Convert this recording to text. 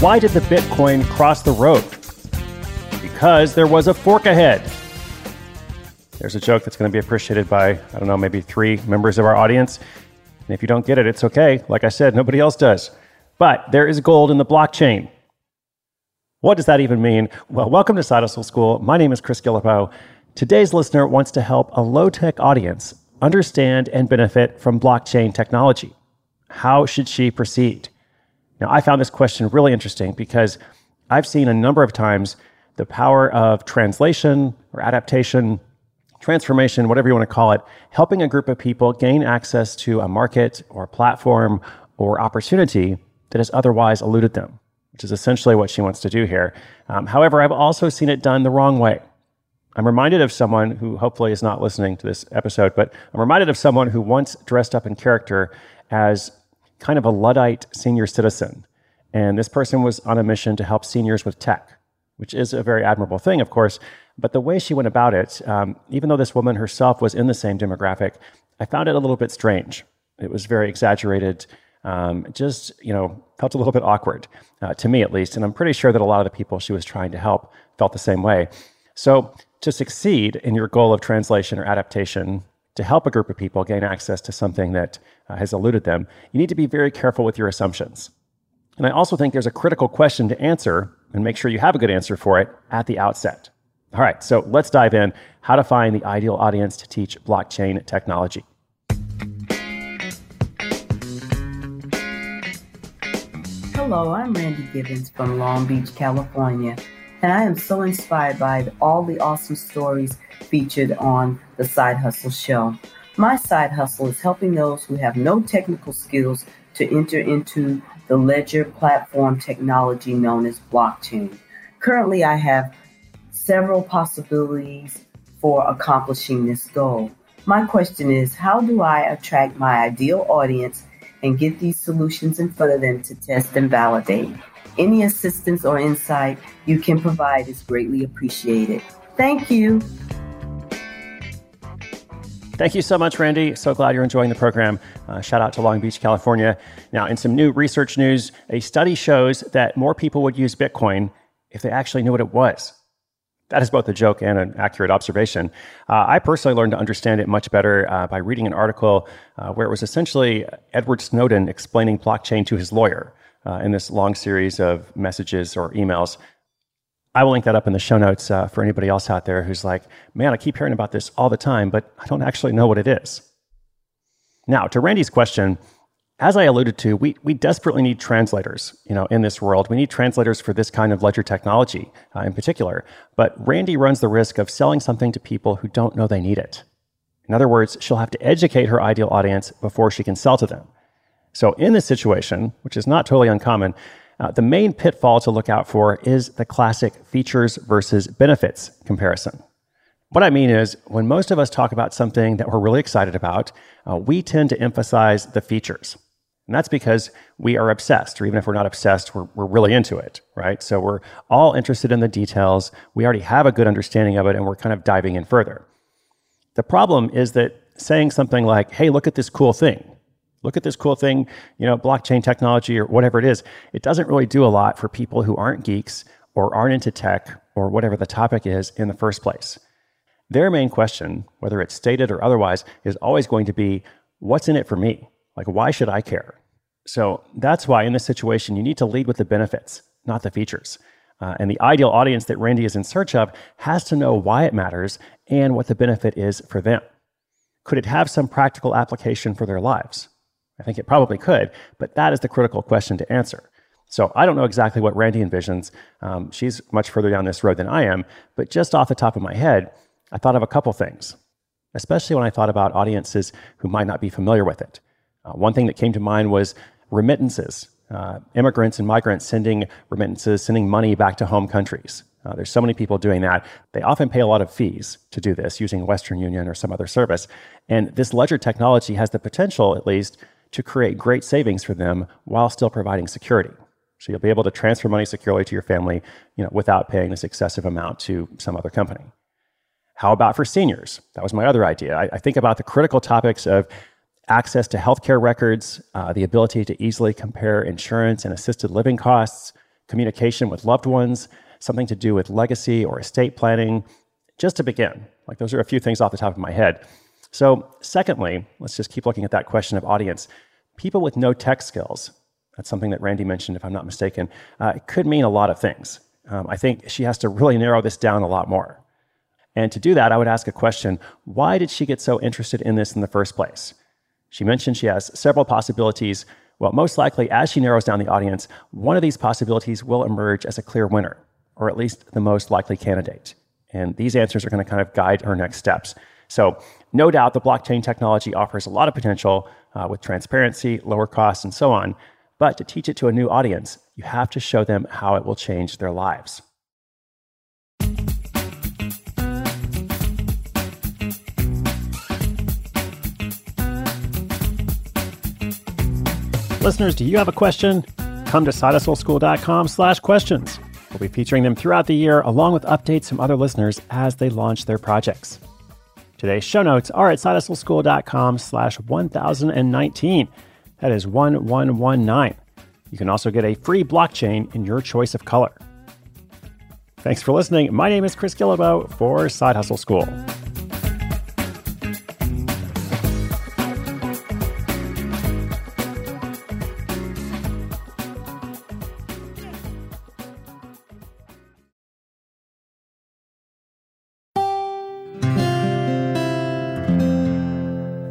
Why did the Bitcoin cross the road? Because there was a fork ahead. There's a joke that's going to be appreciated by, I don't know, maybe three members of our audience. And if you don't get it, it's okay. Like I said, nobody else does. But there is gold in the blockchain. What does that even mean? Well, welcome to Side Hustle School. My name is Chris Guillebeau. Today's listener wants to help a low tech audience understand and benefit from blockchain technology. How should she proceed? Now, I found this question really interesting because I've seen a number of times the power of translation or adaptation, transformation, whatever you want to call it, helping a group of people gain access to a market or platform or opportunity that has otherwise eluded them, which is essentially what she wants to do here. Um, however, I've also seen it done the wrong way. I'm reminded of someone who hopefully is not listening to this episode, but I'm reminded of someone who once dressed up in character as kind of a Luddite senior citizen. And this person was on a mission to help seniors with tech, which is a very admirable thing, of course. But the way she went about it, um, even though this woman herself was in the same demographic, I found it a little bit strange. It was very exaggerated. Um, just, you know, felt a little bit awkward, uh, to me at least. And I'm pretty sure that a lot of the people she was trying to help felt the same way. So, to succeed in your goal of translation or adaptation, to help a group of people gain access to something that uh, has eluded them, you need to be very careful with your assumptions. And I also think there's a critical question to answer and make sure you have a good answer for it at the outset. All right, so let's dive in how to find the ideal audience to teach blockchain technology. Hello, I'm Randy Gibbons from Long Beach, California, and I am so inspired by all the awesome stories featured on the Side Hustle Show. My side hustle is helping those who have no technical skills to enter into the ledger platform technology known as blockchain. Currently, I have several possibilities for accomplishing this goal. My question is how do I attract my ideal audience and get these solutions in front of them to test and validate? Any assistance or insight you can provide is greatly appreciated. Thank you. Thank you so much, Randy. So glad you're enjoying the program. Uh, shout out to Long Beach, California. Now, in some new research news, a study shows that more people would use Bitcoin if they actually knew what it was. That is both a joke and an accurate observation. Uh, I personally learned to understand it much better uh, by reading an article uh, where it was essentially Edward Snowden explaining blockchain to his lawyer uh, in this long series of messages or emails I will link that up in the show notes uh, for anybody else out there who's like, man, I keep hearing about this all the time, but I don't actually know what it is. Now, to Randy's question, as I alluded to, we, we desperately need translators, you know, in this world. We need translators for this kind of ledger technology uh, in particular. But Randy runs the risk of selling something to people who don't know they need it. In other words, she'll have to educate her ideal audience before she can sell to them. So in this situation, which is not totally uncommon, uh, the main pitfall to look out for is the classic features versus benefits comparison. What I mean is, when most of us talk about something that we're really excited about, uh, we tend to emphasize the features. And that's because we are obsessed, or even if we're not obsessed, we're, we're really into it, right? So we're all interested in the details. We already have a good understanding of it, and we're kind of diving in further. The problem is that saying something like, hey, look at this cool thing, look at this cool thing, you know, blockchain technology or whatever it is. It doesn't really do a lot for people who aren't geeks or aren't into tech or whatever the topic is in the first place. Their main question, whether it's stated or otherwise, is always going to be what's in it for me? Like, why should I care? So that's why in this situation, you need to lead with the benefits, not the features. Uh, and the ideal audience that Randy is in search of has to know why it matters and what the benefit is for them. Could it have some practical application for their lives? I think it probably could, but that is the critical question to answer. So I don't know exactly what Randy envisions. Um, she's much further down this road than I am, but just off the top of my head, I thought of a couple things, especially when I thought about audiences who might not be familiar with it. Uh, one thing that came to mind was remittances, uh, immigrants and migrants sending remittances, sending money back to home countries. Uh, there's so many people doing that. They often pay a lot of fees to do this using Western Union or some other service. And this ledger technology has the potential, at least, to create great savings for them while still providing security. So you'll be able to transfer money securely to your family, you know, without paying this excessive amount to some other company. How about for seniors? That was my other idea. I, I think about the critical topics of access to healthcare records, uh, the ability to easily compare insurance and assisted living costs, communication with loved ones, something to do with legacy or estate planning, just to begin. Like those are a few things off the top of my head. So, secondly, let's just keep looking at that question of audience. People with no tech skills, that's something that Randy mentioned, if I'm not mistaken, uh, it could mean a lot of things. Um, I think she has to really narrow this down a lot more. And to do that, I would ask a question why did she get so interested in this in the first place? She mentioned she has several possibilities. Well, most likely, as she narrows down the audience, one of these possibilities will emerge as a clear winner, or at least the most likely candidate. And these answers are going to kind of guide her next steps. So, no doubt the blockchain technology offers a lot of potential uh, with transparency, lower costs, and so on. But to teach it to a new audience, you have to show them how it will change their lives. Listeners, do you have a question? Come to sidehustleschool.com slash questions. We'll be featuring them throughout the year, along with updates from other listeners as they launch their projects. Today's show notes are at sidehustleschool.com slash 1019. That is 1119. You can also get a free blockchain in your choice of color. Thanks for listening. My name is Chris Guillebeau for Side Hustle School.